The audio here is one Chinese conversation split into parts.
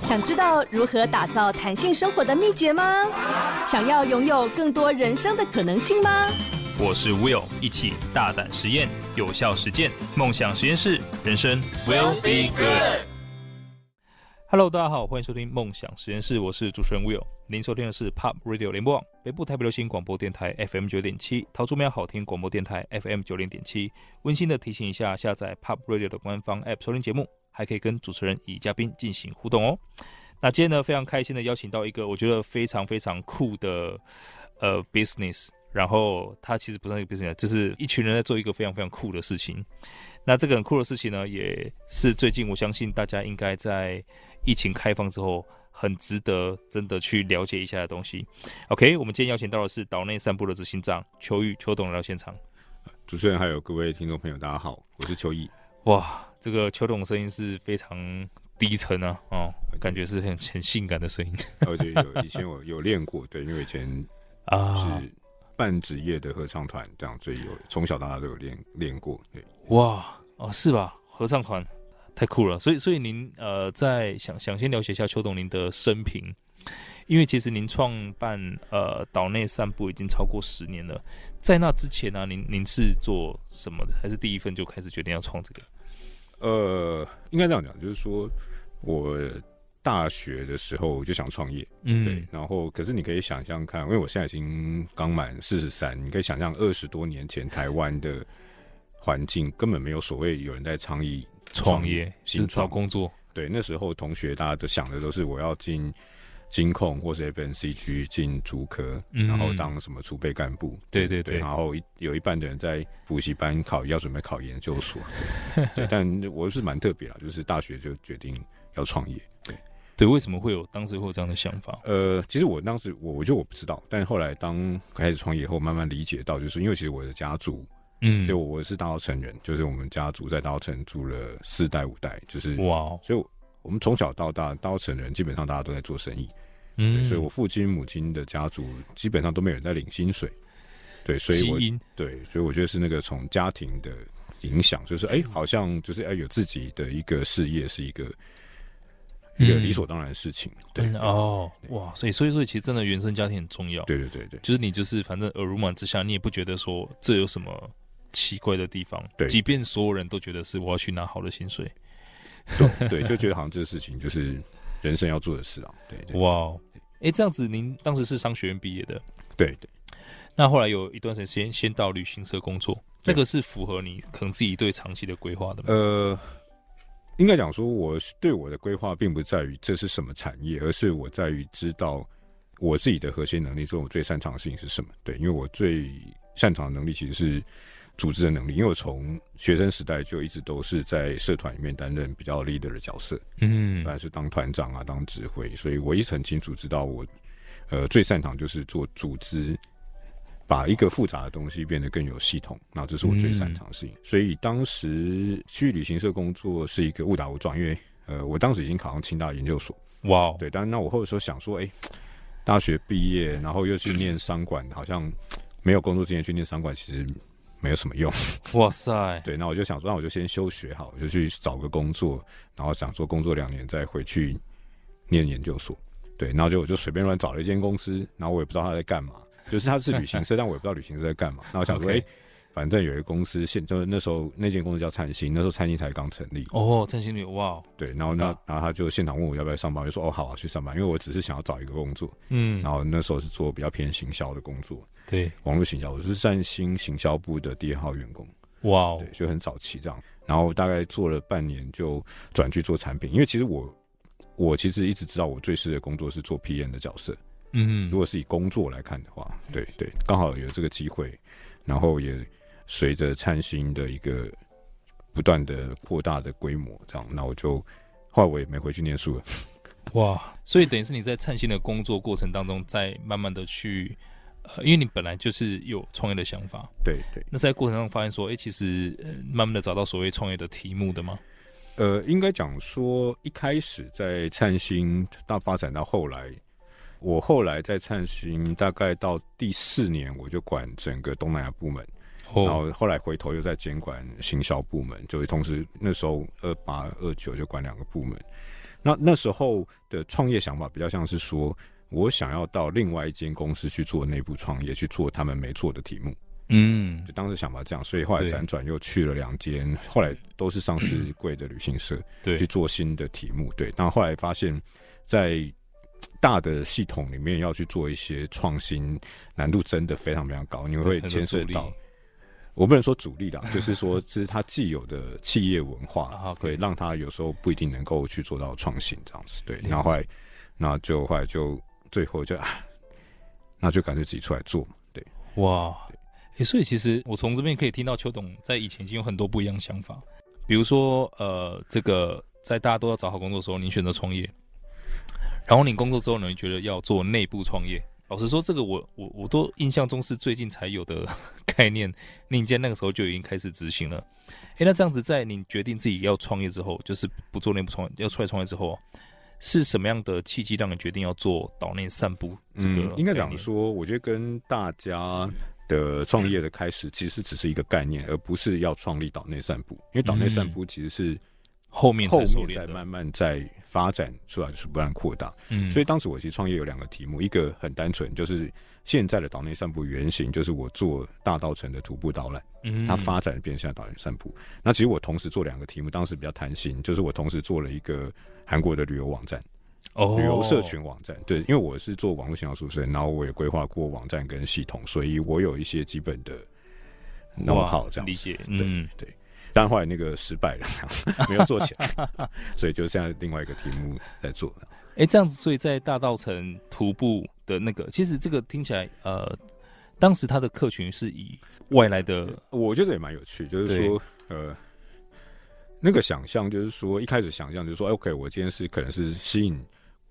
想知道如何打造弹性生活的秘诀吗？想要拥有更多人生的可能性吗？我是 Will，一起大胆实验，有效实践，梦想实验室，人生 Will be good。Hello，大家好，欢迎收听梦想实验室，我是主持人 Will。您收听的是 Pop Radio 联播网北部台北流行广播电台 FM 九点七，桃竹苗好听广播电台 FM 九零点七。温馨的提醒一下，下载 Pop Radio 的官方 App 收听节目，还可以跟主持人以及嘉宾进行互动哦。那今天呢，非常开心的邀请到一个我觉得非常非常酷的呃 business，然后他其实不算一个 business，就是一群人在做一个非常非常酷的事情。那这个很酷的事情呢，也是最近我相信大家应该在。疫情开放之后，很值得真的去了解一下的东西。OK，我们今天邀请到的是岛内散步的执行长邱玉，邱董来到现场。主持人还有各位听众朋友，大家好，我是邱毅。哇，这个邱董声音是非常低沉啊，哦，感觉是很很性感的声音。哦，对，有以前我有练过，对，因为以前 啊是半职业的合唱团，这样，所以有从小到大都有练练过。对，哇，哦，是吧？合唱团。太酷了，所以所以您呃，在想想先了解一下邱董您的生平，因为其实您创办呃岛内散步已经超过十年了，在那之前呢、啊，您您是做什么的？还是第一份就开始决定要创这个？呃，应该这样讲，就是说我大学的时候就想创业，嗯，对，然后可是你可以想象看，因为我现在已经刚满四十三，你可以想象二十多年前台湾的环境根本没有所谓有人在倡议。创业新创工作，对，那时候同学大家都想的都是我要进金控或是 FNCG 进竹科，嗯、然后当什么储备干部，对对对，对，然后有一半的人在补习班考要准备考研究所，对，对，但我是蛮特别啦，就是大学就决定要创业，对。对，为什么会有当时会有这样的想法？呃，其实我当时我我觉得我不知道，但后来当开始创业后，慢慢理解到，就是因为其实我的家族。嗯，就我是大稻城人，就是我们家族在大稻城住了四代五代，就是哇，所以我们从小到大，大稻埕人基本上大家都在做生意，嗯，所以我父亲母亲的家族基本上都没有人在领薪水，对，所以我对，所以我觉得是那个从家庭的影响，就是哎、欸，好像就是哎有自己的一个事业是一个一个理所当然的事情，对，嗯、哦，哇，所以所以说其实真的原生家庭很重要，对对对对，就是你就是反正耳濡目染之下，你也不觉得说这有什么。奇怪的地方，对，即便所有人都觉得是我要去拿好的薪水，对对，就觉得好像这个事情就是人生要做的事啊，对，对，对，哇，哎，这样子，您当时是商学院毕业的，对对，那后来有一段时间先到旅行社工作，那个是符合你可能自己对长期的规划的吗？呃，应该讲说，我对我的规划并不在于这是什么产业，而是我在于知道我自己的核心能力，做我最擅长的事情是什么。对，因为我最擅长的能力其实是。组织的能力，因为我从学生时代就一直都是在社团里面担任比较 leader 的角色，嗯，不管是当团长啊，当指挥，所以我一直很清楚知道我，呃，最擅长就是做组织，把一个复杂的东西变得更有系统，那这是我最擅长的事情。嗯、所以当时去旅行社工作是一个误打误撞，因为呃，我当时已经考上清大研究所，哇，对，但那我或者说想说，哎、欸，大学毕业，然后又去念商管，好像没有工作经验去念商管，其实。没有什么用，哇塞！对，那我就想说，那我就先休学好，我就去找个工作，然后想说工作两年再回去念研究所。对，然后就我就随便乱找了一间公司，然后我也不知道他在干嘛，就是他是旅行社，但我也不知道旅行社在干嘛。那我想说，哎、okay. 欸。反正有一个公司，现就是那时候那间公司叫灿星，那时候灿星才刚成立。哦，灿星旅，哇，对，然后那然后他就现场问我要不要上班，我就说哦好啊，去上班，因为我只是想要找一个工作。嗯，然后那时候是做比较偏行销的工作，对，网络行销，我是灿星行销部的第一号员工。哇，对，就很早期这样，然后大概做了半年就转去做产品，因为其实我我其实一直知道我最适合的工作是做 PM 的角色。嗯，如果是以工作来看的话，对对，刚好有这个机会，然后也。随着灿星的一个不断的扩大的规模，这样，那我就后来我也没回去念书了。哇，所以等于是你在灿星的工作过程当中，在慢慢的去，呃，因为你本来就是有创业的想法，对对。那在过程中发现说，哎、欸，其实呃，慢慢的找到所谓创业的题目的吗？呃，应该讲说，一开始在灿星大发展到后来，我后来在灿星大概到第四年，我就管整个东南亚部门。然后后来回头又在监管行销部门，就同时那时候二八二九就管两个部门。那那时候的创业想法比较像是说，我想要到另外一间公司去做内部创业，去做他们没做的题目。嗯，就当时想法这样，所以后来辗转又去了两间，后来都是上市贵的旅行社，对，去做新的题目。对，但后来发现，在大的系统里面要去做一些创新，难度真的非常非常高，你会牵涉到。我不能说主力啦，就是说这 是他既有的企业文化，会让他有时候不一定能够去做到创新这样子。对，然后后来，那就后来就最后就，那就干脆自己出来做。对，哇。欸、所以其实我从这边可以听到邱董在以前已经有很多不一样的想法，比如说呃，这个在大家都要找好工作的时候，你选择创业，然后你工作之后呢，你觉得要做内部创业。老实说，这个我我我都印象中是最近才有的 概念，你在那个时候就已经开始执行了。哎、欸，那这样子在你决定自己要创业之后，就是不做内部创，要出来创业之后，是什么样的契机让你决定要做岛内散步？这个嗯，应该讲说，我觉得跟大家。的创业的开始其实只是一个概念，而不是要创立岛内散步。因为岛内散步其实是后面后面再慢慢再发展出来，是不断扩大。嗯，所以当时我其实创业有两个题目，一个很单纯，就是现在的岛内散步原型，就是我做大道城的徒步导览。嗯，它发展变成岛内散步。那其实我同时做两个题目，当时比较贪心，就是我同时做了一个韩国的旅游网站。哦，旅游社群网站，对，因为我是做网络营销出身，然后我也规划过网站跟系统，所以我有一些基本的 know-how 这样理解，嗯，对。但后来那个失败了，这样没有做起来，所以就现在另外一个题目在做。哎、欸，这样子，所以在大道城徒步的那个，其实这个听起来，呃，当时他的客群是以外来的，我觉得也蛮有趣，就是说，呃。那个想象就是说，一开始想象就是说，OK，我今天是可能是吸引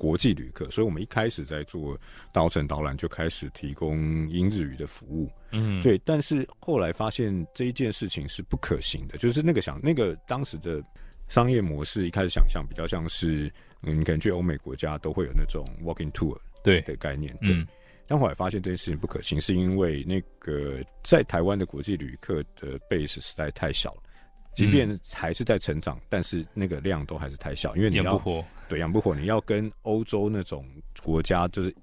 国际旅客，所以我们一开始在做稻城导览就开始提供英日语的服务，嗯，对。但是后来发现这一件事情是不可行的，就是那个想那个当时的商业模式一开始想象比较像是，嗯，你可能去欧美国家都会有那种 walking tour 对的概念，对。但后来发现这件事情不可行，是因为那个在台湾的国际旅客的 base 实在太小了。即便还是在成长，嗯，但是那个量都还是太小，因为你要养不活，对，养不活。你要跟欧洲那种国家，就是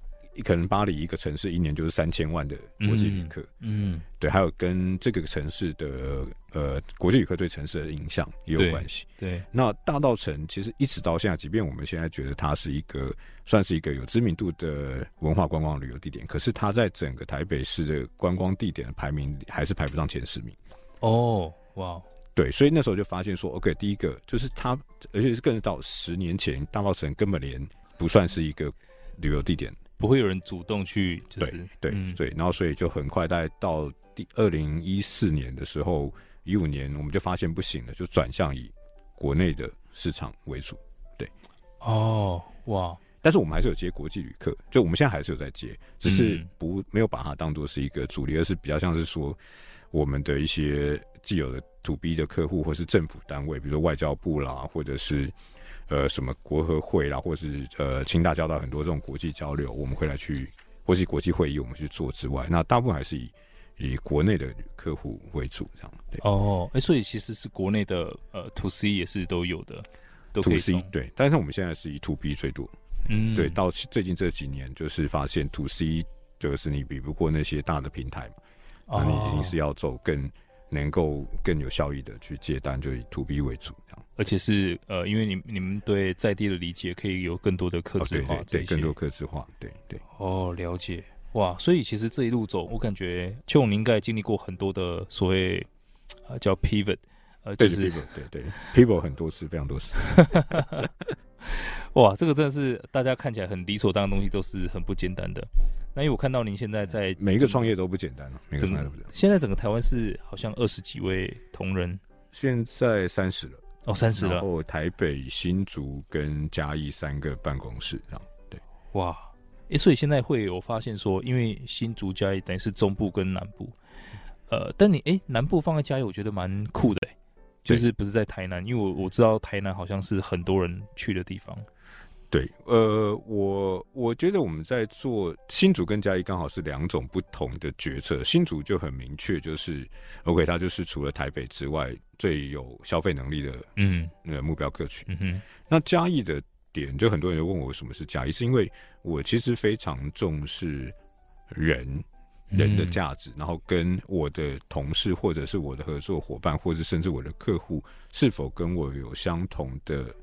可能巴黎一个城市一年就是三千万的国际旅客，嗯，嗯，对，还有跟这个城市的呃国际旅客对城市的影响也有关系。对，那大稻城其实一直到现在，即便我们现在觉得它是一个算是一个有知名度的文化观光旅游地点，可是它在整个台北市的观光地点的排名还是排不上前十名。哦，哇。对，所以那时候就发现说，OK，第一个就是它，而且是更到十年前，大稻城根本连不算是一个旅游地点，不会有人主动去，就是、对对、嗯、对，然后所以就很快，大概到第二零一四年的时候，一五年我们就发现不行了，就转向以国内的市场为主。对，哦，哇，但是我们还是有接国际旅客，就我们现在还是有在接，只是不没有把它当做是一个主力，而是比较像是说我们的一些既有的。To B 的客户，或是政府单位，比如说外交部啦，或者是呃什么国合会啦，或是呃清大交大很多这种国际交流，我们会来去，或是国际会议我们去做之外，那大部分还是以以国内的客户为主，这样。对哦，哎、欸，所以其实是国内的呃 to C 也是都有的，都可以 to C 对，但是我们现在是以 to B 最多，嗯，对，到最近这几年就是发现 to C 就是你比不过那些大的平台嘛，哦、那你一定是要走更。能够更有效益的去接单，就以 to B 为主，这样。而且是呃，因为你你们对在地的理解，可以有更多的客制化，哦、对，对，对，更多客制化，对对。哦，了解哇！所以其实这一路走，我感觉邱总应该经历过很多的所谓呃叫 pivot，呃，就是对对，people 很多次，非常多次。哇，这个真的是大家看起来很理所当然的东西，都是很不简单的。那因为我看到您现在在每一个创业都不简单了，每个创业都不简单。现在整个台湾是好像二十几位同仁，现在三十了哦，三十了。然后台北、新竹跟嘉义三个办公室这样。对，哇，哎、欸，所以现在会有发现说，因为新竹嘉义等于是中部跟南部，呃，但你哎、欸、南部放在嘉义，我觉得蛮酷的、欸，就是不是在台南，因为我我知道台南好像是很多人去的地方。对，呃，我我觉得我们在做新竹跟嘉义刚好是两种不同的决策。新竹就很明确，就是 OK，它就是除了台北之外最有消费能力的嗯呃目标客群。嗯哼，那嘉义的点就很多人问我什么是嘉义，是因为我其实非常重视人人的价值，嗯，然后跟我的同事或者是我的合作伙伴，或者甚至我的客户是否跟我有相同的。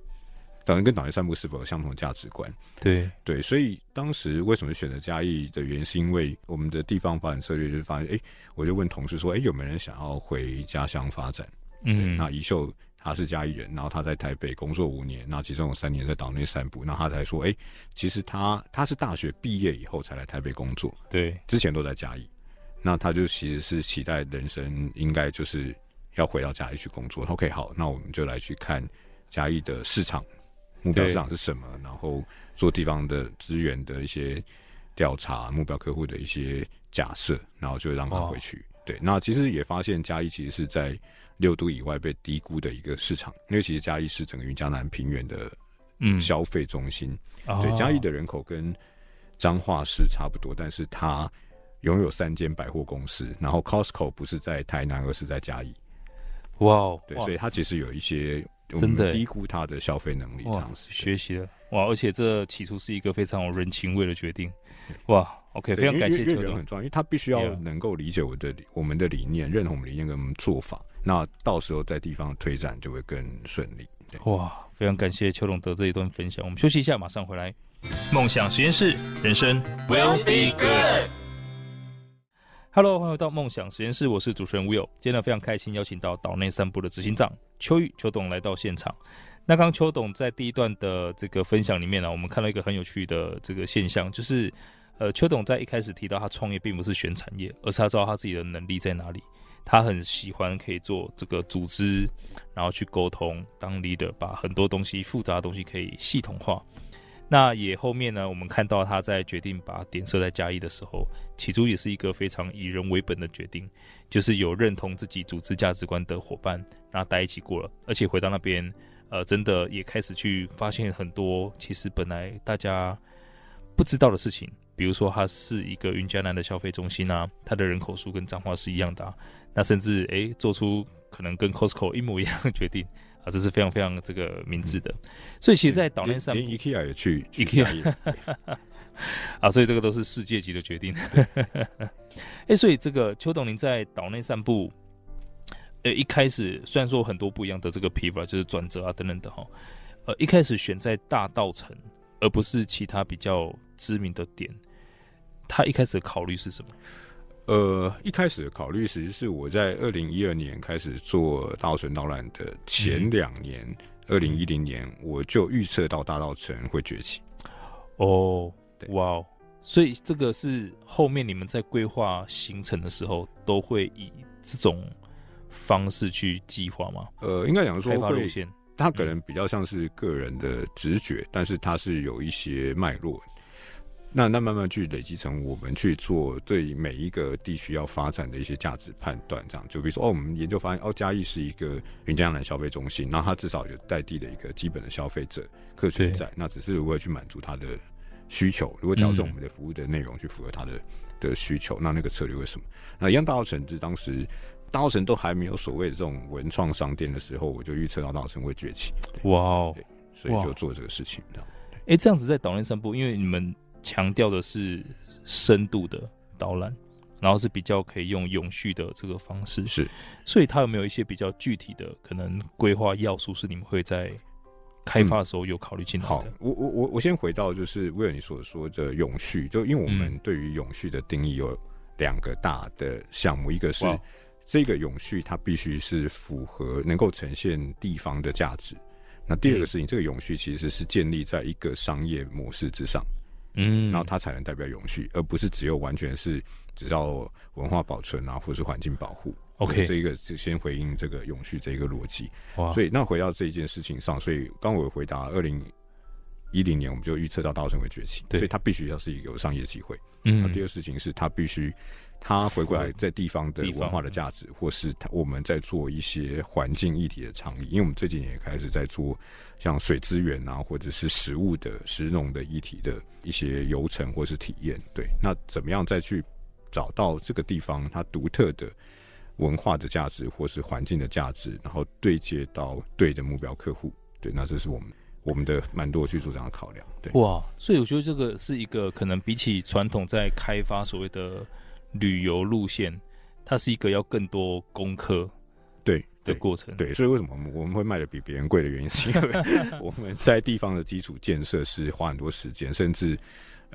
岛内跟岛内散步是否有相同的价值观？对对，所以当时为什么选择嘉义的原因，是因为我们的地方发展策略就是发现，哎、欸，我就问同事说，哎、欸，有没有人想要回家乡发展？嗯，那宜秀他是嘉义人，然后他在台北工作五年，那其中有三年在岛内散步，那他才说，哎、欸，其实他他是大学毕业以后才来台北工作，对，之前都在嘉义，那他就其实是期待人生应该就是要回到嘉义去工作。OK，好，那我们就来去看嘉义的市场。目标市场是什么？然后做地方的资源的一些调查，目标客户的一些假设，然后就让他回去。对，那其实也发现嘉义其实是在六都以外被低估的一个市场，因为其实嘉义是整个云嘉南平原的嗯消费中心。嗯、对，嘉义的人口跟彰化市差不多，但是它拥有三间百货公司，然后 Costco 不是在台南，而是在嘉义。哇哦，对，所以它其实有一些。真的低估他的消费能力，这样子学习了哇！而且这起初是一个非常有人情味的决定，哇！OK，非常感谢邱董，很重要，因为他必须要能够理解我的我们的理念，认同我们理念跟我们做法，那到时候在地方推展就会更顺利。哇！非常感谢邱董的这一段分享，我们休息一下，马上回来。梦想实验室，人生 will be good。Hello，欢迎回到梦想实验室，我是主持人 Will。今天呢，非常开心邀请到岛内散步的执行长邱玉邱董来到现场。那刚刚邱董在第一段的这个分享里面呢，我们看到一个很有趣的这个现象，就是呃，邱董在一开始提到他创业并不是选产业，而是他知道他自己的能力在哪里。他很喜欢可以做这个组织，然后去沟通，当 leader，把很多东西复杂的东西可以系统化。那也后面呢，我们看到他在决定把点设在嘉义的时候，起初也是一个非常以人为本的决定，就是有认同自己组织价值观的伙伴，然后待一起过了，而且回到那边，呃，真的也开始去发现很多其实本来大家不知道的事情，比如说它是一个云嘉南的消费中心啊，它的人口数跟彰化是一样的啊，那甚至诶做出可能跟 Costco 一模一样的 决定。啊，这是非常非常这个明智的，所以其实，在岛内散步，连 IKEA 也去，IKEA，啊，所以这个都是世界级的决定。哎、欸，所以这个邱董，您在岛内散步，呃，一开始虽然说很多不一样的这个 pivot 就是转折啊等等的哈，呃，一开始选在大道城，而不是其他比较知名的点，他一开始的考虑是什么？呃，一开始的考虑其实是我在二零一二年开始做大稻城导览的前两年，二零一零年我就预测到大稻城会崛起。哦，哇哦！所以这个是后面你们在规划行程的时候都会以这种方式去计划吗？呃，应该讲说开发路线，它可能比较像是个人的直觉，嗯、但是它是有一些脉络。那那慢慢去累积成我们去做对每一个地区要发展的一些价值判断，这样就比如说哦，我们研究发现哦，嘉义是一个云嘉南消费中心，那它至少有在地的一个基本的消费者客群在，那只是如何去满足它的需求，如果矫正我们的服务的内容去符合它的、嗯、的需求，那那个策略为什么？那一样大稻城是当时大澳城都还没有所谓的这种文创商店的时候，我就预测到大澳城会崛起。哇哦，所以就做这个事情，这样。哎、欸，这样子在岛内散步，因为你们。强调的是深度的导览，然后是比较可以用永续的这个方式，是，所以它有没有一些比较具体的可能规划要素是你们会在开发的时候有考虑进来的？好，我我我我先回到就是威尔你所说的永续，就因为我们对于永续的定义有两个大的项目，嗯、一个是这个永续它必须是符合能够呈现地方的价值，那第二个事情，嗯、这个永续其实是建立在一个商业模式之上。嗯，然后它才能代表永续，而不是只有完全是只要文化保存啊，或是环境保护。OK，这一个就先回应这个永续这一个逻辑。哇，所以那回到这一件事情上，所以刚我回答二零一零年我们就预测到大稻埕会崛起，所以它必须要是一个有商业机会。嗯，第二事情是它必须。它回过来在地方的文化的价值，或是他我们在做一些环境议题的倡议，因为我们这几年也开始在做像水资源啊，或者是食物的食农的议题的一些游程或是体验。对，那怎么样再去找到这个地方它独特的文化的价值，或是环境的价值，然后对接到对的目标客户？对，那这是我们我们的蛮多去做这样的考量。对，哇，所以我觉得这个是一个可能比起传统在开发所谓的。旅游路线，它是一个要更多功课对的过程对，所以为什么我们我们会卖的比别人贵的原因，是因为 我们在地方的基础建设是花很多时间，甚至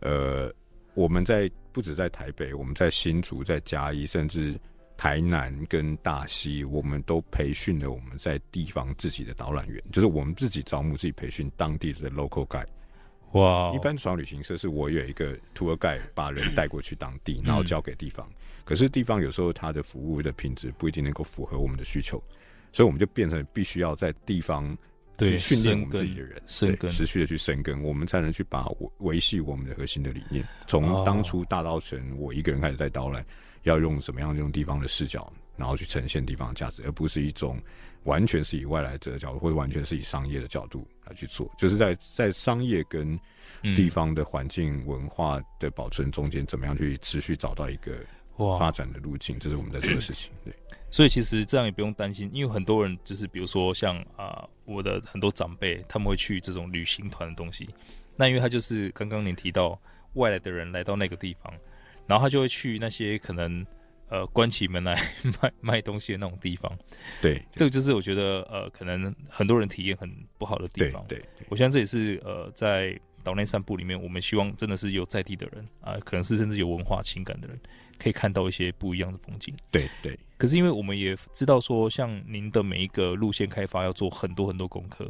呃，我们在不止在台北，我们在新竹、在嘉义，甚至台南跟大溪，我们都培训了我们在地方自己的导览员，就是我们自己招募、自己培训当地的 local guide。哇一般传统旅行社是我有一个 tour guide 把人带过去当地，然后交给地方。嗯、可是地方有时候它的服务的品质不一定能够符合我们的需求，所以我们就变成必须要在地方去训练我们自己的人，生根持续的去生根，我们才能去把维系我们的核心的理念。从当初大稻城我一个人开始在导览，要用怎么样用地方的视角，然后去呈现地方的价值，而不是一种。完全是以外来者的角度，或者完全是以商业的角度来去做，就是在在商业跟地方的环境文化的保存中间，怎么样去持续找到一个发展的路径，这是我们在做的事情。对，所以其实这样也不用担心，因为很多人就是比如说像啊、呃，我的很多长辈他们会去这种旅行团的东西，那因为他就是刚刚您提到外来的人来到那个地方，然后他就会去那些可能。呃，关起门来 卖卖东西的那种地方，对，对这个就是我觉得呃，可能很多人体验很不好的地方。对，对对，我相信这也是呃，在岛内散步里面，我们希望真的是有在地的人啊、呃，可能是甚至有文化情感的人，可以看到一些不一样的风景。对对。对可是因为我们也知道说，像您的每一个路线开发要做很多很多功课，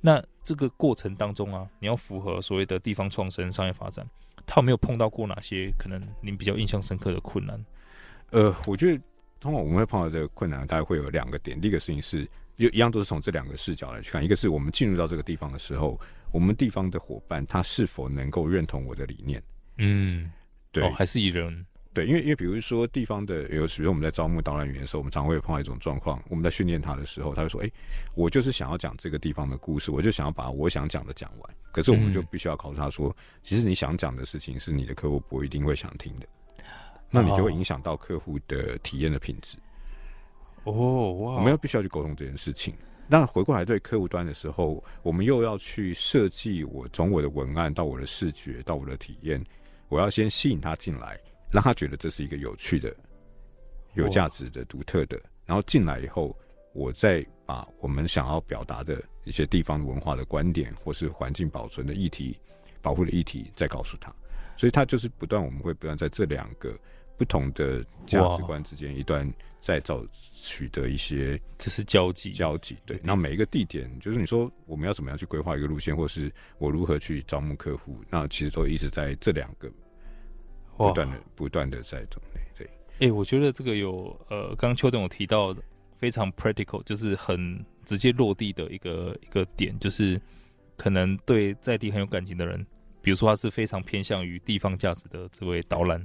那这个过程当中啊，你要符合所谓的地方创生、商业发展，他有没有碰到过哪些可能您比较印象深刻的困难？呃，我觉得通常我们会碰到这个困难，大概会有两个点。第一个事情是，就一样都是从这两个视角来去看。一个是我们进入到这个地方的时候，我们地方的伙伴他是否能够认同我的理念？嗯，对，哦、还是以人对，因为因为比如说地方的有，比如说我们在招募导览员的时候，我们常会碰到一种状况，我们在训练他的时候，他会说：“哎、欸，我就是想要讲这个地方的故事，我就想要把我想讲的讲完。”可是我们就必须要告诉他说，嗯、其实你想讲的事情是你的客户不一定会想听的。那你就会影响到客户的体验的品质。哦，哇！我们要必须要去沟通这件事情。那回过来对客户端的时候，我们又要去设计我从我的文案到我的视觉到我的体验，我要先吸引他进来，让他觉得这是一个有趣的、有价值的、独特的。然后进来以后，我再把我们想要表达的一些地方文化的观点，或是环境保存的议题、保护的议题，再告诉他。所以，他就是不断，我们会不断在这两个。不同的价值观之间，一段再找取得一些，这是交集，交集。对，那每一个地点，就是你说我们要怎么样去规划一个路线，或是我如何去招募客户，那其实都一直在这两个不断的、不断的在种类。对，哎、欸，我觉得这个有呃，刚刚邱董有提到非常 practical，就是很直接落地的一个一个点，就是可能对在地很有感情的人，比如说他是非常偏向于地方价值的这位导览。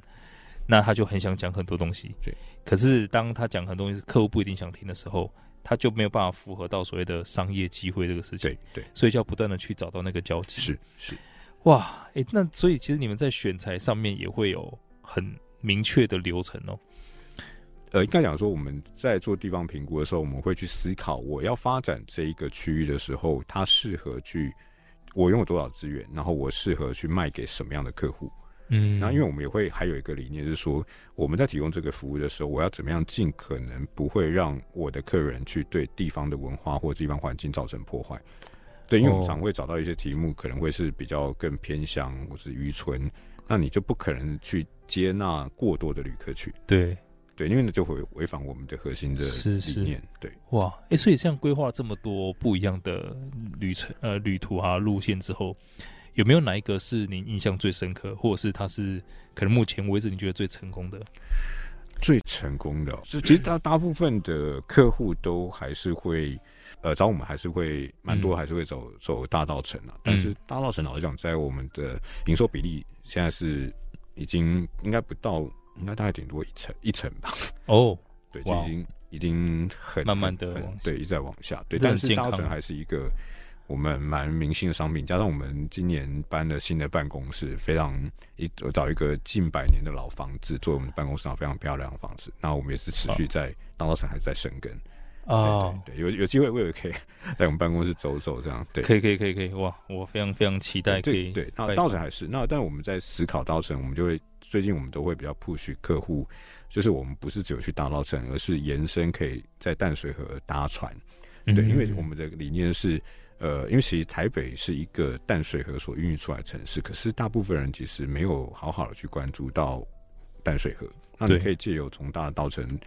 那他就很想讲很多东西，对。可是当他讲很多东西，客户不一定想听的时候，他就没有办法符合到所谓的商业机会这个事情。对对。所以就要不断的去找到那个交集。是是。哇，诶、欸，那所以其实你们在选材上面也会有很明确的流程哦。呃，应该讲说我们在做地方评估的时候，我们会去思考，我要发展这一个区域的时候，它适合去我拥有多少资源，然后我适合去卖给什么样的客户。嗯，那因为我们也会还有一个理念，就是说我们在提供这个服务的时候，我要怎么样尽可能不会让我的客人去对地方的文化或地方环境造成破坏。对，因为我们常会找到一些题目，可能会是比较更偏向或是愚蠢，那你就不可能去接纳过多的旅客去。对，对，因为那就会违反我们的核心的理念。是是对，哇，哎、欸，所以这样规划这么多不一样的旅程呃旅途啊路线之后。有没有哪一个是您印象最深刻，或者是它是可能目前为止你觉得最成功的？最成功的，是其实大大部分的客户都还是会呃，找我们还是会蛮多，还是会走、嗯、走大道城啊。但是大道城老实讲，在我们的营收比例现在是已经应该不到，应该大概顶多一成一成吧。哦，对，就已经已经很慢慢的对一直在往下。对，但是大道城还是一个我们蛮明星的商品。加上我们今年搬了新的办公室，非常一找一个近百年的老房子做我们的办公室，非常漂亮的房子。那我们也是持续在大稻埕还是在生根。哦，对，对，对，有有机会我也可以在我们办公室走走，这 样对，可以可以可以可以，哇，我非常非常期待可以。对，那稻城还是那，但我们在思考稻城，我们就会最近我们都会比较 push 客户，就是我们不是只有去大稻城，而是延伸可以在淡水河搭船。对，嗯、因为我们的理念是，呃，因为其实台北是一个淡水河所孕育出来的城市，可是大部分人其实没有好好的去关注到淡水河，那你可以借由从大稻城。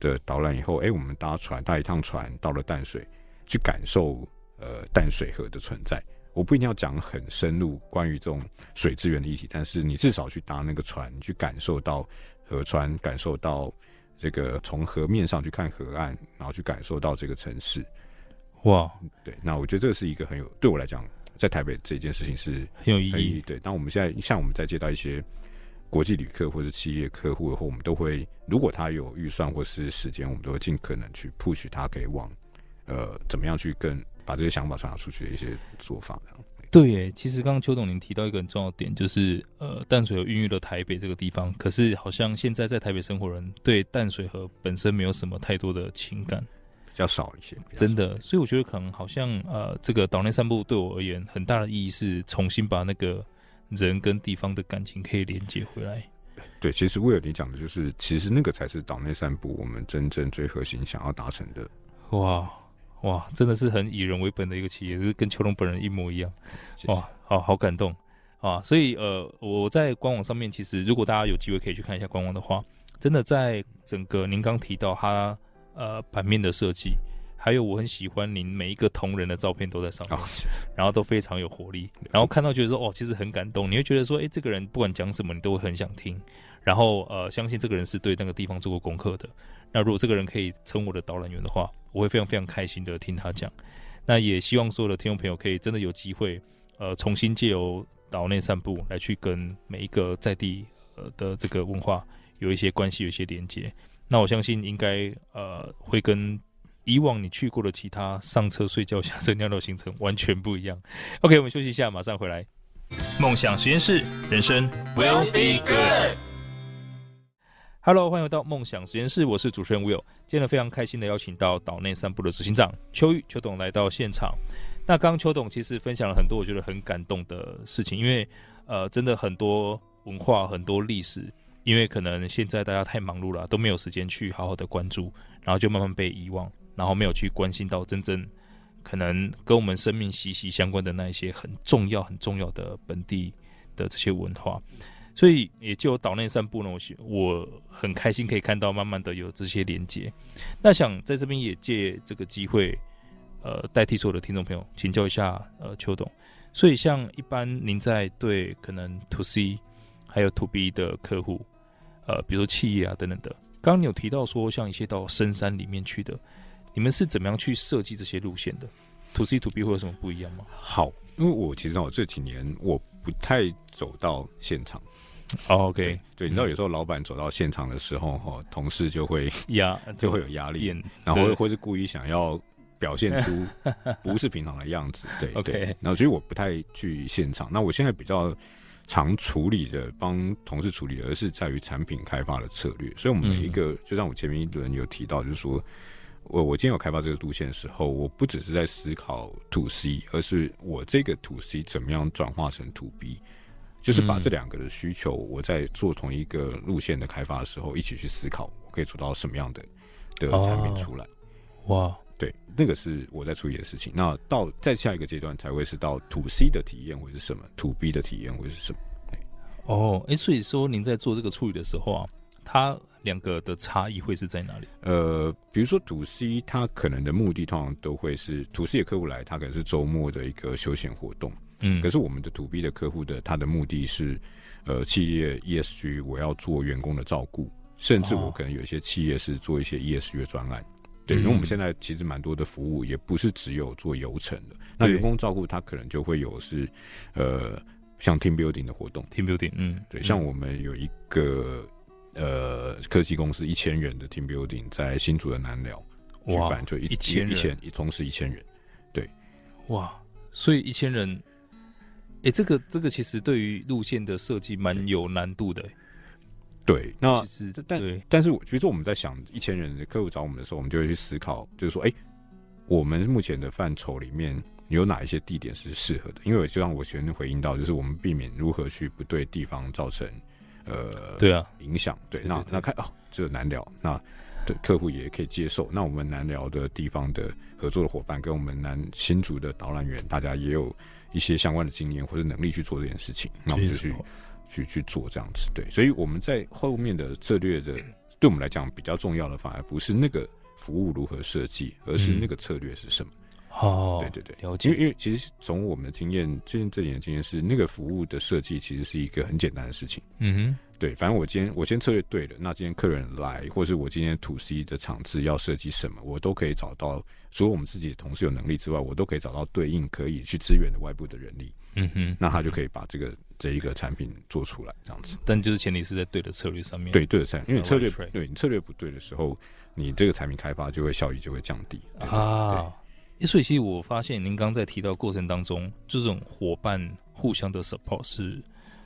的导览以后，哎、欸，我们搭船搭一趟船到了淡水，去感受呃淡水河的存在。我不一定要讲很深入关于这种水资源的议题，但是你至少去搭那个船，去感受到河川，感受到这个从河面上去看河岸，然后去感受到这个城市。哇，对，那我觉得这是一个很有对我来讲，在台北这件事情是很有意义。对，那我们现在像我们在接到一些。国际旅客或者企业客户的话，我们都会，如果他有预算或是时间，我们都会尽可能去 push 他，可以往，呃，怎么样去更把这些想法传达出去的一些做法。对耶，其实刚刚邱董您提到一个很重要的点，就是呃，淡水河孕育了台北这个地方，可是好像现在在台北生活人对淡水河本身没有什么太多的情感，比较少一些，真的。所以我觉得可能好像呃，这个岛内散步对我而言很大的意义是重新把那个。人跟地方的感情可以连接回来。对，其实威尔你讲的就是，其实那个才是岛内散步我们真正最核心想要达成的。哇哇，真的是很以人为本的一个企业，就是跟邱龙本人一模一样。谢谢哇，好好感动啊！所以呃，我在官网上面，其实如果大家有机会可以去看一下官网的话，真的在整个您刚提到它呃版面的设计。还有我很喜欢您每一个同仁的照片都在上面，然后都非常有活力，然后看到觉得说哦，其实很感动，你会觉得说，哎，这个人不管讲什么，你都会很想听，然后呃，相信这个人是对那个地方做过功课的。那如果这个人可以称我的导览员的话，我会非常非常开心的听他讲。那也希望所有的听众朋友可以真的有机会，呃，重新借由岛内散步来去跟每一个在地呃的这个文化有一些关系，有一些连接。那我相信应该呃会跟。以往你去过的其他上车睡觉、下车尿尿行程完全不一样。OK，我们休息一下，马上回来。梦想实验室，人生 will be good。Hello，欢迎回到梦想实验室，我是主持人 Will。今天非常开心的邀请到岛内散步的执行长邱玉邱董来到现场。那刚刚邱董其实分享了很多我觉得很感动的事情，因为呃，真的很多文化、很多历史，因为可能现在大家太忙碌了，都没有时间去好好的关注，然后就慢慢被遗忘。然后没有去关心到真正可能跟我们生命息息相关的那一些很重要、很重要的本地的这些文化，所以也就岛内散步呢，我我很开心可以看到慢慢的有这些连接。那想在这边也借这个机会，呃，代替所有的听众朋友请教一下呃邱董。所以像一般您在对可能 To C 还有 To B 的客户，呃，比如说企业啊等等的，刚刚你有提到说像一些到深山里面去的。你们是怎么样去设计这些路线的？To C To B 会有什么不一样吗？好，因为我其实我这几年我不太走到现场。Oh, OK，对，对，你知道有时候老板走到现场的时候，哈、嗯，同事就会 压，就会有压力，然后或是故意想要表现出 不是平常的样子。对，OK，对，然后所以我不太去现场。那我现在比较常处理的，帮同事处理的，而是在于产品开发的策略。所以，我们每一个，嗯、就像我前面一轮有提到，就是说。我我今天有开发这个路线的时候，我不只是在思考 To C，而是我这个 To C 怎么样转化成 To B，就是把这两个的需求，我在做同一个路线的开发的时候，一起去思考，我可以做到什么样的的产品出来。哦、哇，对，那个是我在处理的事情。那到再下一个阶段才会是到 To C 的体验会是什么，To B 的体验会是什么？哦，哎、欸，所以说您在做这个处理的时候啊，它。两个的差异会是在哪里？呃，比如说 To C，它可能的目的通常都会是 To C 的客户来，他可能是周末的一个休闲活动。嗯，可是我们的 To B 的客户的他的目的是，呃，企业 ESG，我要做员工的照顾，甚至我可能有一些企业是做一些 ESG 的专案。对，因为我们现在其实蛮多的服务也不是只有做游程的，那员工照顾他可能就会有是呃像 team building 的活动，team building，嗯，对，像我们有一个呃科技公司一千人的 team building 在新竹的南寮举办，就一一千人，一千同时一千人，对，哇，所以一千人。哎、欸，这个这个其实对于路线的设计蛮有难度的。对，那但对但是，比如说我们在想一千人的客户找我们的时候，我们就会去思考，就是说，哎、欸，我们目前的范畴里面有哪一些地点是适合的？因为就像我前面回应到，就是我们避免如何去不对地方造成呃对啊影响。对，那那看哦，这个难聊，那对客户也可以接受。那我们难聊的地方的合作的伙伴跟我们南新竹的导览员，大家也有。一些相关的经验或者能力去做这件事情，那我们就去去去做这样子。对，所以我们在后面的策略的，对我们来讲比较重要的，反而不是那个服务如何设计，而是那个策略是什么。哦、嗯，对对对，了解。因为因为其实从我们的经验，最近这几年经验是，那个服务的设计其实是一个很简单的事情。嗯哼。对，反正我今天我先策略对了，那今天客人来，或是我今天 to C 的场次要设计什么，我都可以找到。除了我们自己的同事有能力之外，我都可以找到对应可以去支援的外部的人力。嗯哼，那他就可以把这个这一个产品做出来，这样子。但就是前提是在对的策略上面。对对的策略，因为策略对你策略不对的时候，你这个产品开发就会效益就会降低啊。所以其实我发现您刚在提到过程当中，这种伙伴互相的 support 是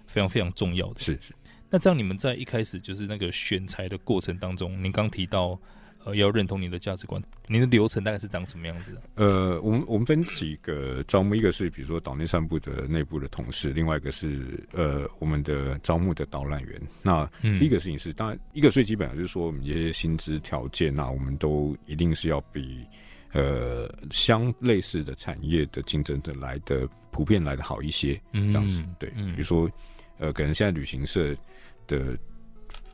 非常非常重要的。是是。那这样，你们在一开始就是那个选材的过程当中，您刚提到，呃，要认同你的价值观，您的流程大概是长什么样子的？呃，我们我们分几个招募，一个是比如说岛内散步的内部的同事，另外一个是呃我们的招募的导览员。那第一个事情是，当然一个最基本的就是说，我们一些薪资条件那我们都一定是要比呃相类似的产业的竞争者来的普遍来的好一些，这样子。对，比如说。呃，可能现在旅行社的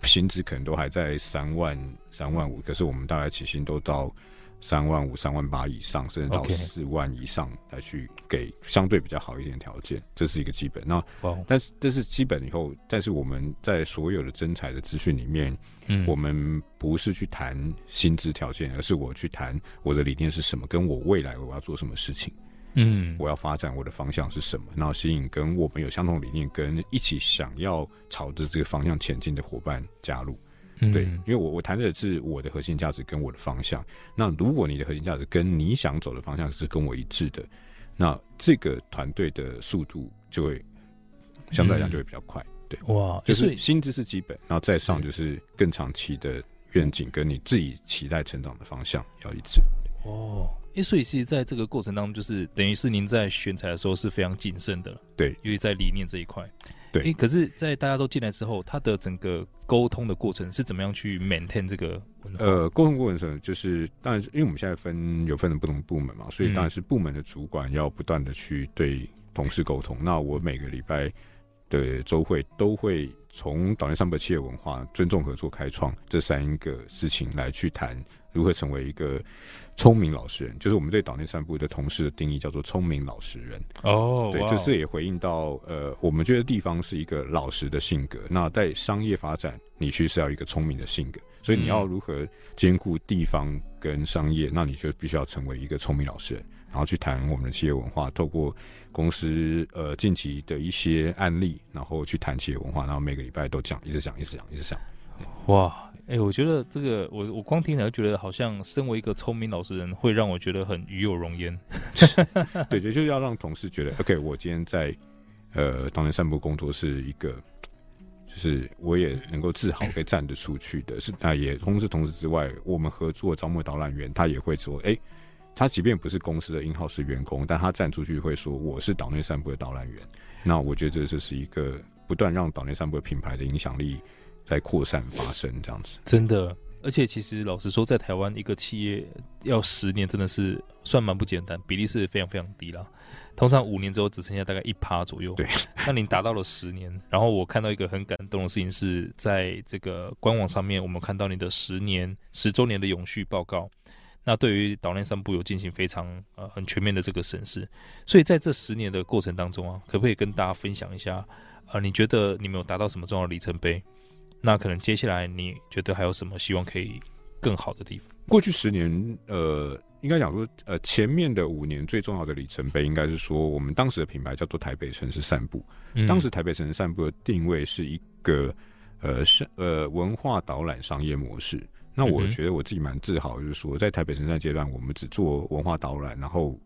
薪资可能都还在三万、三万五，可是我们大概起薪都到三万五、三万八以上，甚至到四万以上来去给相对比较好一点的条件，这是一个基本。那.但是这是基本以后，但是我们在所有的征才的资讯里面，嗯，我们不是去谈薪资条件，而是我去谈我的理念是什么，跟我未来我要做什么事情。嗯，我要发展我的方向是什么？然后吸引跟我们有相同理念、跟一起想要朝着这个方向前进的伙伴加入。嗯、对，因为我我谈的是我的核心价值跟我的方向。那如果你的核心价值跟你想走的方向是跟我一致的，那这个团队的速度就会相对来讲就会比较快。对，哇，就是薪资是基本，然后再上就是更长期的愿景跟你自己期待成长的方向要一致。哦。诶，所以其实在这个过程当中，就是等于是您在选材的时候是非常谨慎的，对，因为在理念这一块，对。诶，可是，在大家都进来之后，他的整个沟通的过程是怎么样去 maintain 这个？呃，沟通过程就是，当然是因为我们现在分有分的不同部门嘛，所以当然是部门的主管要不断的去对同事沟通。嗯。那我每个礼拜的周会都会从岛内散步企业文化、尊重合作、开创这三个事情来去谈。如何成为一个聪明老实人？就是我们对岛内散步的同事的定义叫做聪明老实人。哦、oh，对.就是也回应到呃，我们觉得地方是一个老实的性格。那在商业发展，你其实是要一个聪明的性格。所以你要如何兼顾地方跟商业？嗯、那你就必须要成为一个聪明老实人，然后去谈我们的企业文化，透过公司呃近期的一些案例，然后去谈企业文化，然后每个礼拜都讲，一直讲，一直讲，一直讲。哇！哎、欸，我觉得这个，我我光听起来就觉得，好像身为一个聪明老实人，会让我觉得很与有容焉。对，就是要让同事觉得，OK，我今天在呃当年散步工作是一个，就是我也能够自豪可以站得出去的。是啊，也同时同时之外，我们合作招募导览员，他也会说，哎、欸，他即便不是公司的 in-house 员工，但他站出去会说，我是岛内散步的导览员。那我觉得这就是一个不断让岛内散步的品牌的影响力。在扩散发生这样子，真的，而且其实老实说，在台湾一个企业要十年，真的是算蛮不简单，比例是非常非常低了。通常五年之后只剩下大概一趴左右。对，那您达到了十年，然后我看到一个很感动的事情是在这个官网上面，我们看到你的十年十周年的永续报告。那对于岛内散步有进行非常呃很全面的这个审视，所以在这十年的过程当中啊，可不可以跟大家分享一下啊、呃？你觉得你们有达到什么重要的里程碑？那可能接下来你觉得还有什么希望可以更好的地方？过去十年，呃，应该讲说，呃，前面的五年最重要的里程碑，应该是说，我们当时的品牌叫做台北城市散步。嗯、当时台北城市散步的定位是一个，呃，是呃文化导览商业模式。那我觉得我自己蛮自豪，就是说，在台北城市阶段，我们只做文化导览，然后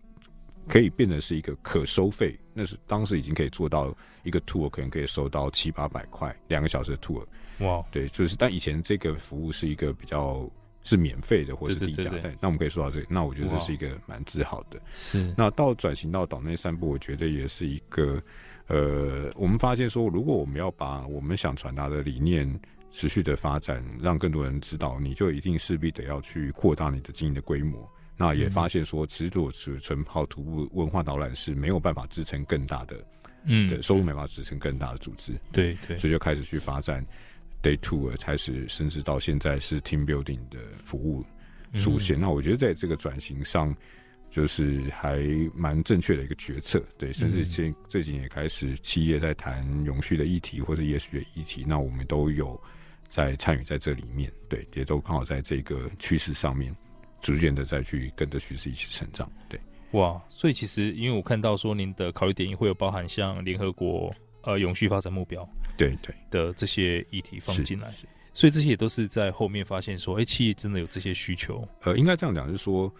可以变得是一个可收费。那是当时已经可以做到一个 tour 可能可以收到七八百块，两个小时的 tour。哇，对，就是但以前这个服务是一个比较是免费的或者是低价，对，那我们可以说到这里，那我觉得这是一个蛮自豪的。是，那到转型到岛内散步，我觉得也是一个，呃，我们发现说，如果我们要把我们想传达的理念持续的发展，让更多人知道，你就一定势必得要去扩大你的经营的规模。那也发现说，其实如果是纯靠徒步文化导览是没有办法支撑更大的，嗯，的收入没办法支撑更大的组织。对对，所以就开始去发展。Day Tour 开始，甚至到现在是 Team Building 的服务出现。嗯、那我觉得在这个转型上，就是还蛮正确的一个决策。对，甚至这这几年也开始企业在谈永续的议题或者 ESG 的议题，那我们都有在参与在这里面。对，也都刚好在这个趋势上面，逐渐的再去跟着趋势一起成长。对，哇，所以其实因为我看到说您的考虑点也会有包含像联合国。呃，永续发展目标，对对的这些议题放进来，所以这些也都是在后面发现说，哎、欸，企业真的有这些需求。呃，应该这样讲，就是说，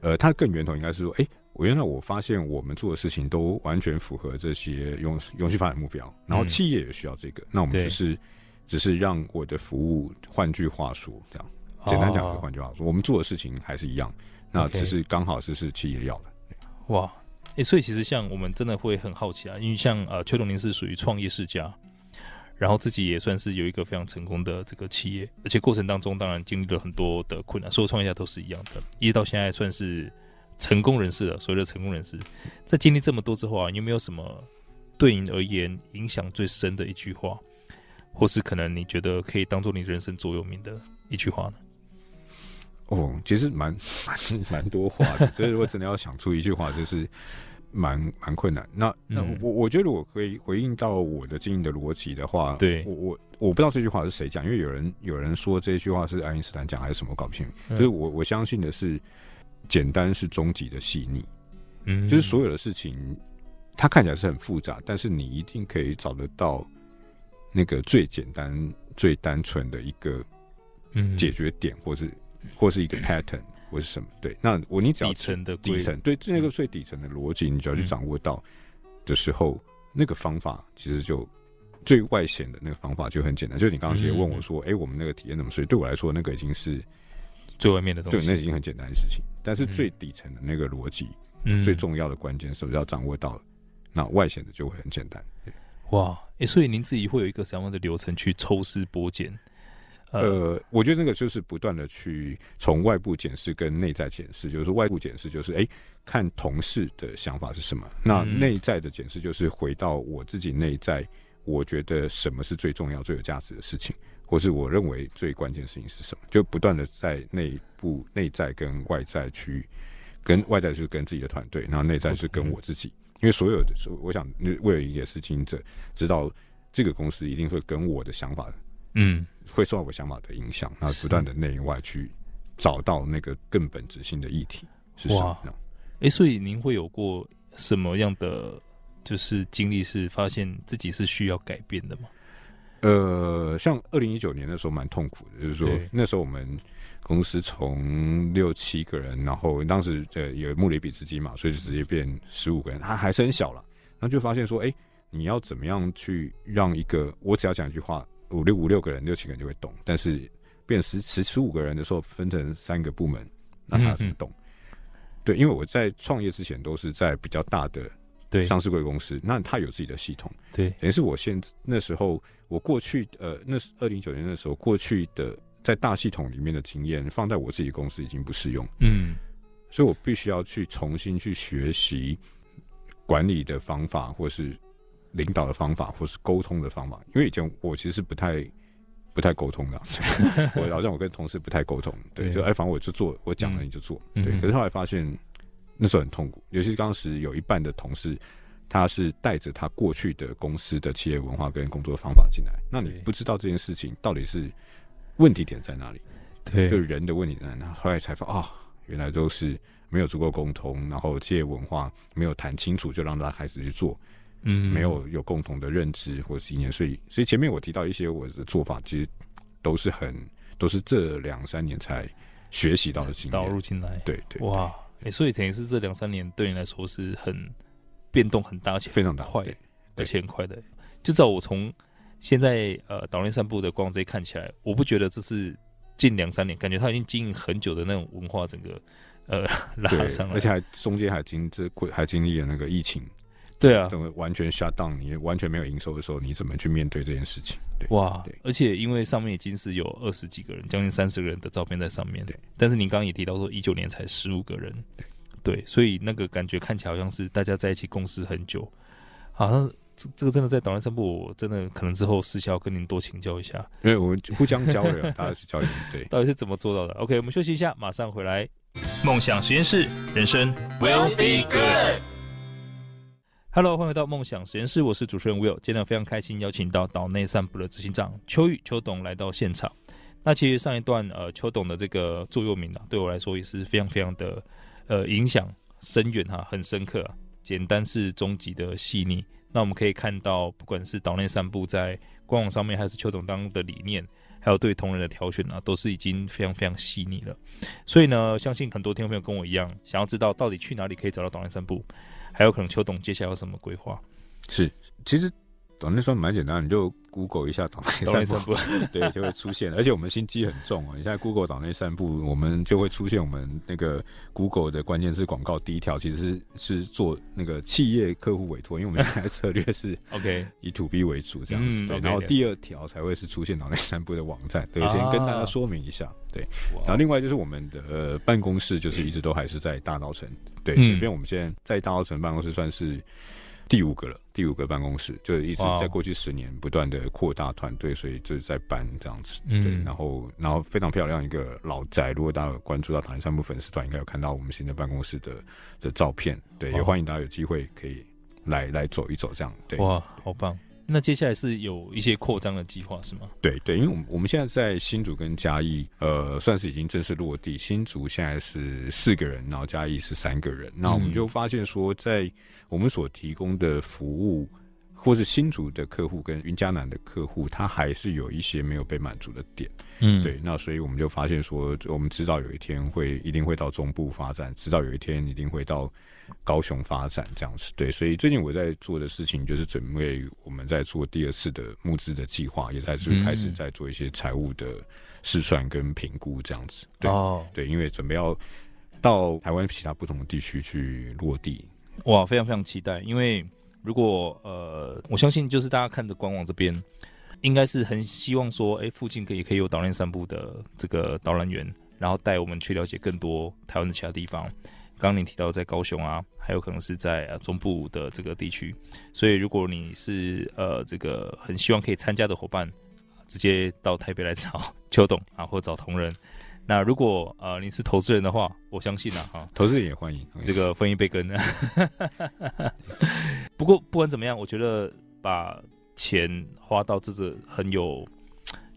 呃，它更源头应该是说，哎、欸，我原来我发现我们做的事情都完全符合这些永永续发展目标，然后企业也需要这个，嗯、那我们就是只是让我的服务，换句话说，这样简单讲，换句话说，我们做的事情还是一样，那只是刚好是是企业要的。哇。哎、欸，所以其实像我们真的会很好奇啊，因为像呃，邱董您是属于创业世家，然后自己也算是有一个非常成功的这个企业，而且过程当中当然经历了很多的困难，所有创业家都是一样的，一直到现在算是成功人士了。所谓的成功人士，在经历这么多之后啊，你有没有什么对你而言影响最深的一句话，或是可能你觉得可以当做你人生座右铭的一句话呢？哦，其实蛮 蛮蛮多话的，所以如果真的要想出一句话，就是蛮蛮困难。那那我我觉得我可以回应到我的经营的逻辑的话，对我我我不知道这句话是谁讲，因为有人有人说这句话是爱因斯坦讲还是什么，搞不清。所以我我相信的是，简单是终极的细腻。嗯，就是所有的事情，它看起来是很复杂，但是你一定可以找得到那个最简单、最单纯的一个嗯解决点，或是。或是一个 pattern，或是什么？对，那我你只要底层的底层，对那个最底层的逻辑，你只要去掌握到的时候，嗯、那个方法其实就最外显的那个方法就很简单。就你刚刚直接问我说：“哎、我们那个体验怎么？”所以对我来说，那个已经是最外面的东西，对，那已经很简单的事情。但是最底层的那个逻辑，嗯、最重要的关键是不是要掌握到？那外显的就会很简单。哇，哎、欸，所以您自己会有一个什么样的流程去抽丝剥茧？呃，我觉得那个就是不断的去从外部检视跟内在检视，就是说外部检视就是哎、欸，看同事的想法是什么，那内在的检视就是回到我自己内在，我觉得什么是最重要、最有价值的事情，或是我认为最关键的事情是什么，就不断的在内部、内在跟外在去，跟外在就是跟自己的团队，然后内在是跟我自己，因为所有的，我想威尔也是经营者，知道这个公司一定会跟我的想法。嗯，会受到我想法的影响，然后不断的内外去找到那个更本质性的议题是什么？哎、欸，所以您会有过什么样的就是经历，是发现自己是需要改变的吗？呃，像二零一九年的时候蛮痛苦的，就是说那时候我们公司从六七个人，然后当时呃有募了一笔资金嘛，所以就直接变十五个人，他还是很小了，然后就发现说，哎、欸，你要怎么样去让一个我只要讲一句话。五六五六个人，六七个人就会懂，但是变十十十五个人的时候，分成三个部门，那他怎么懂？对，因为我在创业之前都是在比较大的对上市贵公司，那他有自己的系统，对，等于是我现那时候我过去呃，那是二零一九年的时候，过去的在大系统里面的经验放在我自己公司已经不适用，嗯，所以我必须要去重新去学习管理的方法，或是。领导的方法，或是沟通的方法，因为以前我其实是不太不太沟通的，我好像我跟同事不太沟通，对，对。就哎，反正我就做，我讲了你就做，嗯、对。可是后来发现那时候很痛苦，尤其是当时有一半的同事，他是带着他过去的公司的企业文化跟工作方法进来，那你不知道这件事情到底是问题点在哪里，对，就人的问题在哪？后来才发啊、哦，原来都是没有足够沟通，然后企业文化没有谈清楚，就让大家开始去做，嗯，没有有共同的认知或者经验，所以所以前面我提到一些我的做法，其实都是很都是这两三年才学习到的经验。导入进来，对对，哇，所以等于是这两三年对你来说是很变动很大，而且非常的快，而且很快的。就照我从现在呃岛内散步的光这看起来，我不觉得这是近两三年，感觉他已经经营很久的那种文化，整个呃拉上来，而且还中间还经这还经历了那个疫情，对啊，等完全 shut down，你完全没有营收的时候，你怎么去面对这件事情？对哇对，而且因为上面已经是有二十几个人，将近三十个人的照片在上面，对。但是你刚刚也提到说，一九年才十五个人，对。对，所以那个感觉看起来好像是大家在一起共事很久，好像。这这个真的在岛内散步，我真的可能之后私下跟您多请教一下，因为我们互相交流，大家去交流对，到底是怎么做到的？OK，我们休息一下，马上回来。梦想实验室，人生 will be good。Hello，欢迎回到梦想实验室，我是主持人 Will。今天非常开心邀请到岛内散步的执行长邱宇邱董来到现场。那其实上一段呃邱董的这个座右铭啊，对我来说也是非常非常的呃影响深远哈，很深刻啊。简单是终极的细腻。那我们可以看到，不管是岛内散步在官网上面，还是邱董当的理念，还有对同仁的挑选啊，都是已经非常非常细腻了。所以呢，相信很多听众朋友跟我一样，想要知道到底去哪里可以找到岛内散步，还有可能邱董接下来有什么规划？是，其实。岛内算蛮简单，你就 Google 一下岛内散步，对，就会出现。而且我们心机很重哦，你现在 Google 岛内散步，我们就会出现我们那个 Google 的关键字广告。第一条其实是是做那个企业客户委托，因为我们现在策略是 OK 以 To B 为主这样子。对，然后第二条才会是出现岛内散步的网站。对，先跟大家说明一下。对，然后另外就是我们的呃办公室，就是一直都还是在大稻城。对，这边我们现在在大稻城办公室算是。第五个了，第五个办公室就一直在过去十年不断的扩大团队，所以就是在搬这样子。嗯，对，然后然后非常漂亮一个老宅，如果大家有关注到唐人散步粉丝团，应该有看到我们新的办公室的的照片。对，也欢迎大家有机会可以来来走一走，这样。对，哇，好棒。那接下来是有一些扩张的计划是吗？对对，因为我们我们现在在新竹跟嘉义，呃，算是已经正式落地。新竹现在是四个人，然后嘉义是三个人。那我们就发现说，在我们所提供的服务，或是新竹的客户跟云嘉南的客户，他还是有一些没有被满足的点。嗯，对。那所以我们就发现说，我们迟早有一天会一定会到中部发展，迟早有一天一定会到。高雄发展这样子，对，所以最近我在做的事情就是准备我们在做第二次的募资的计划，也在是开始在做一些财务的试算跟评估这样子。对、哦、对，因为准备要到台湾其他不同的地区去落地。哇，非常非常期待！因为如果呃，我相信就是大家看着官网这边，应该是很希望说，哎、欸，附近可以可以有导览散步的这个导览员，然后带我们去了解更多台湾的其他地方。刚刚你提到在高雄啊，还有可能是在呃中部的这个地区，所以如果你是呃这个很希望可以参加的伙伴，直接到台北来找邱董啊，或找同仁。那如果呃你是投资人的话，我相信啊哈，投资人也欢迎这个分一杯羹。不过不管怎么样，我觉得把钱花到这个很有。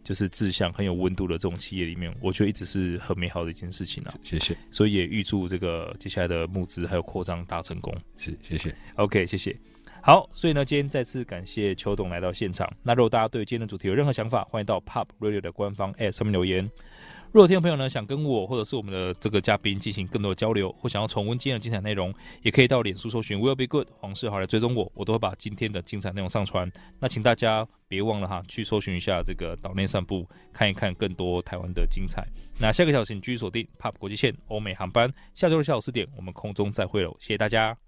就是志向很有温度的这种企业里面，我觉得一直是很美好的一件事情啊。谢谢，所以也预祝这个接下来的募资还有扩张大成功。是，谢谢。OK，谢谢。好，所以呢，今天再次感谢邱董来到现场。那如果大家对今天的主题有任何想法，欢迎到 Pop Radio 的官方 App 上面留言。如果听众朋友呢想跟我或者是我们的这个嘉宾进行更多的交流，或想要重温今天的精彩内容，也可以到脸书搜寻 Will Be Good 黄世豪来追踪我，我都会把今天的精彩内容上传。那请大家别忘了哈，去搜寻一下这个岛内散步，看一看更多台湾的精彩。那下个小时请继续锁定 POP 国际线欧美航班，下周的下午四点我们空中再会喽，谢谢大家。